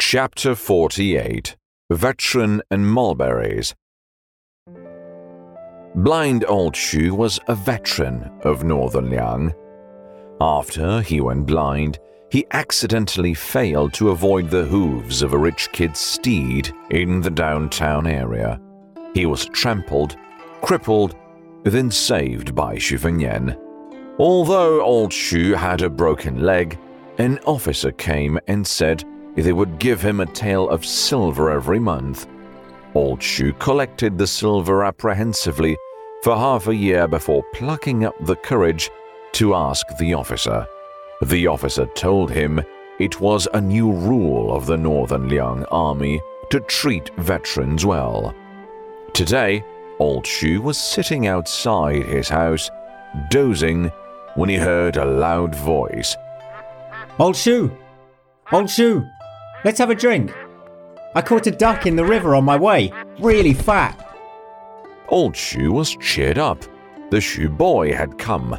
Chapter 48 Veteran and Mulberries Blind Old Xu was a veteran of Northern Liang. After he went blind, he accidentally failed to avoid the hooves of a rich kid's steed in the downtown area. He was trampled, crippled, then saved by Fengnian. Although Old Xu had a broken leg, an officer came and said they would give him a tael of silver every month. Old Xu collected the silver apprehensively for half a year before plucking up the courage to ask the officer. The officer told him it was a new rule of the Northern Liang Army to treat veterans well. Today, Old Xu was sitting outside his house, dozing, when he heard a loud voice. Old Xu! Old Xu! Let's have a drink. I caught a duck in the river on my way, really fat. Old Xu was cheered up. The Xu boy had come.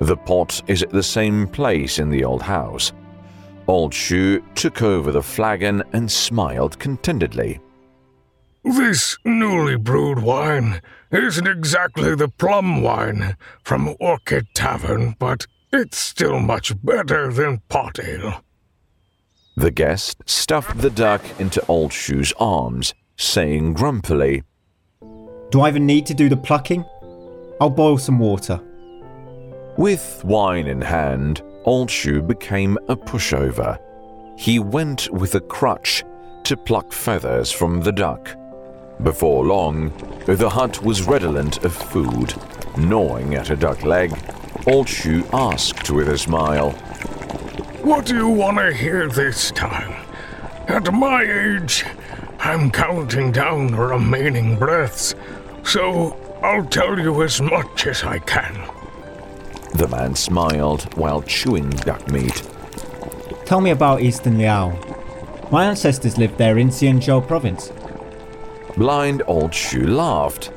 The pot is at the same place in the old house. Old Xu took over the flagon and smiled contentedly. This newly brewed wine isn't exactly the plum wine from Orchid Tavern, but it's still much better than pot ale. The guest stuffed the duck into Old Xu's arms, saying grumpily, Do I even need to do the plucking? I'll boil some water. With wine in hand, Old Xu became a pushover. He went with a crutch to pluck feathers from the duck. Before long, the hut was redolent of food. Gnawing at a duck leg, Old Xu asked with a smile, What do you want to hear this time? At my age, I'm counting down the remaining breaths, so I'll tell you as much as I can. The man smiled while chewing duck meat. Tell me about Eastern Liao. My ancestors lived there in Xianzhou province. Blind old Xu laughed.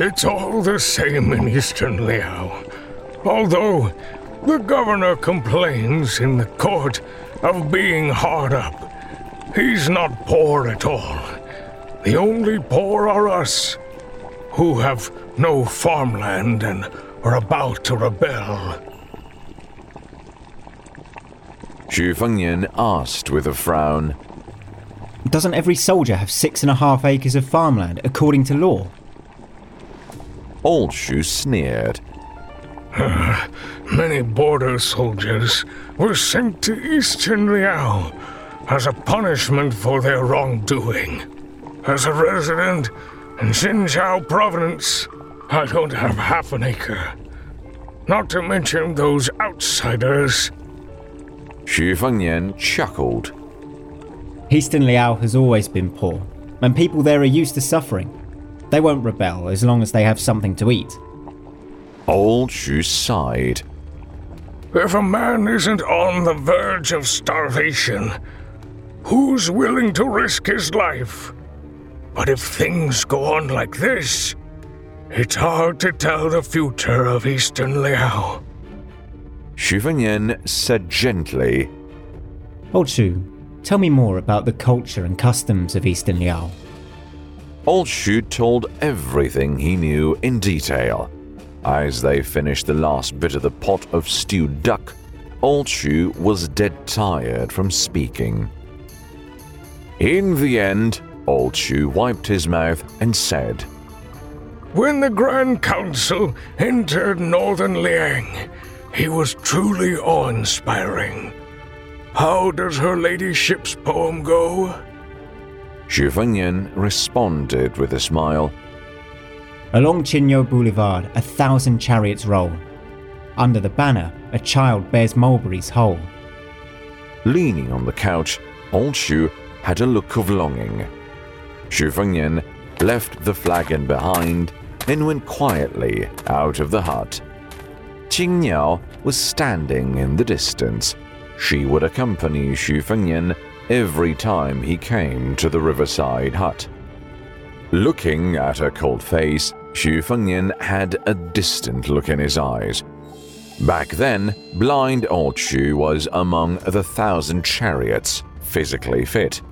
It's all the same in Eastern Liao. Although the governor complains in the court of being hard up, he's not poor at all. The only poor are us, who have no farmland and are about to rebel. Xu Fengnian asked with a frown. Doesn't every soldier have six and a half acres of farmland according to law? Old Xu sneered. Many border soldiers were sent to Eastern Liao as a punishment for their wrongdoing. As a resident in Xinjiao province, I don't have half an acre. Not to mention those outsiders. Xu Fengnian chuckled. Eastern Liao has always been poor, and people there are used to suffering. They won't rebel as long as they have something to eat. Old Xu sighed. If a man isn't on the verge of starvation, who's willing to risk his life? But if things go on like this, it's hard to tell the future of Eastern Liao. Xu Fengnian said gently, Old Xu, tell me more about the culture and customs of Eastern Liao. Old Xu told everything he knew in detail. As they finished the last bit of the pot of stewed duck, Old Xu was dead tired from speaking. In the end, Old Xu wiped his mouth and said, When the Grand Council entered Northern Liang, he was truly awe inspiring. How does her ladyship's poem go? Xu Fengnian responded with a smile. Along Chinyo Boulevard, a thousand chariots roll. Under the banner, a child bears mulberries whole. Leaning on the couch, Old Xu had a look of longing. Xu Fengnian left the flagon behind and went quietly out of the hut. Qing Niao was standing in the distance. She would accompany Xu Fengnian every time he came to the riverside hut. Looking at her cold face, Xu Fengnian had a distant look in his eyes. Back then, blind old Xu was among the thousand chariots physically fit.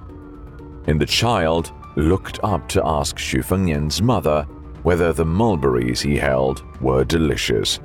And the child looked up to ask Xu Fengnian's mother whether the mulberries he held were delicious.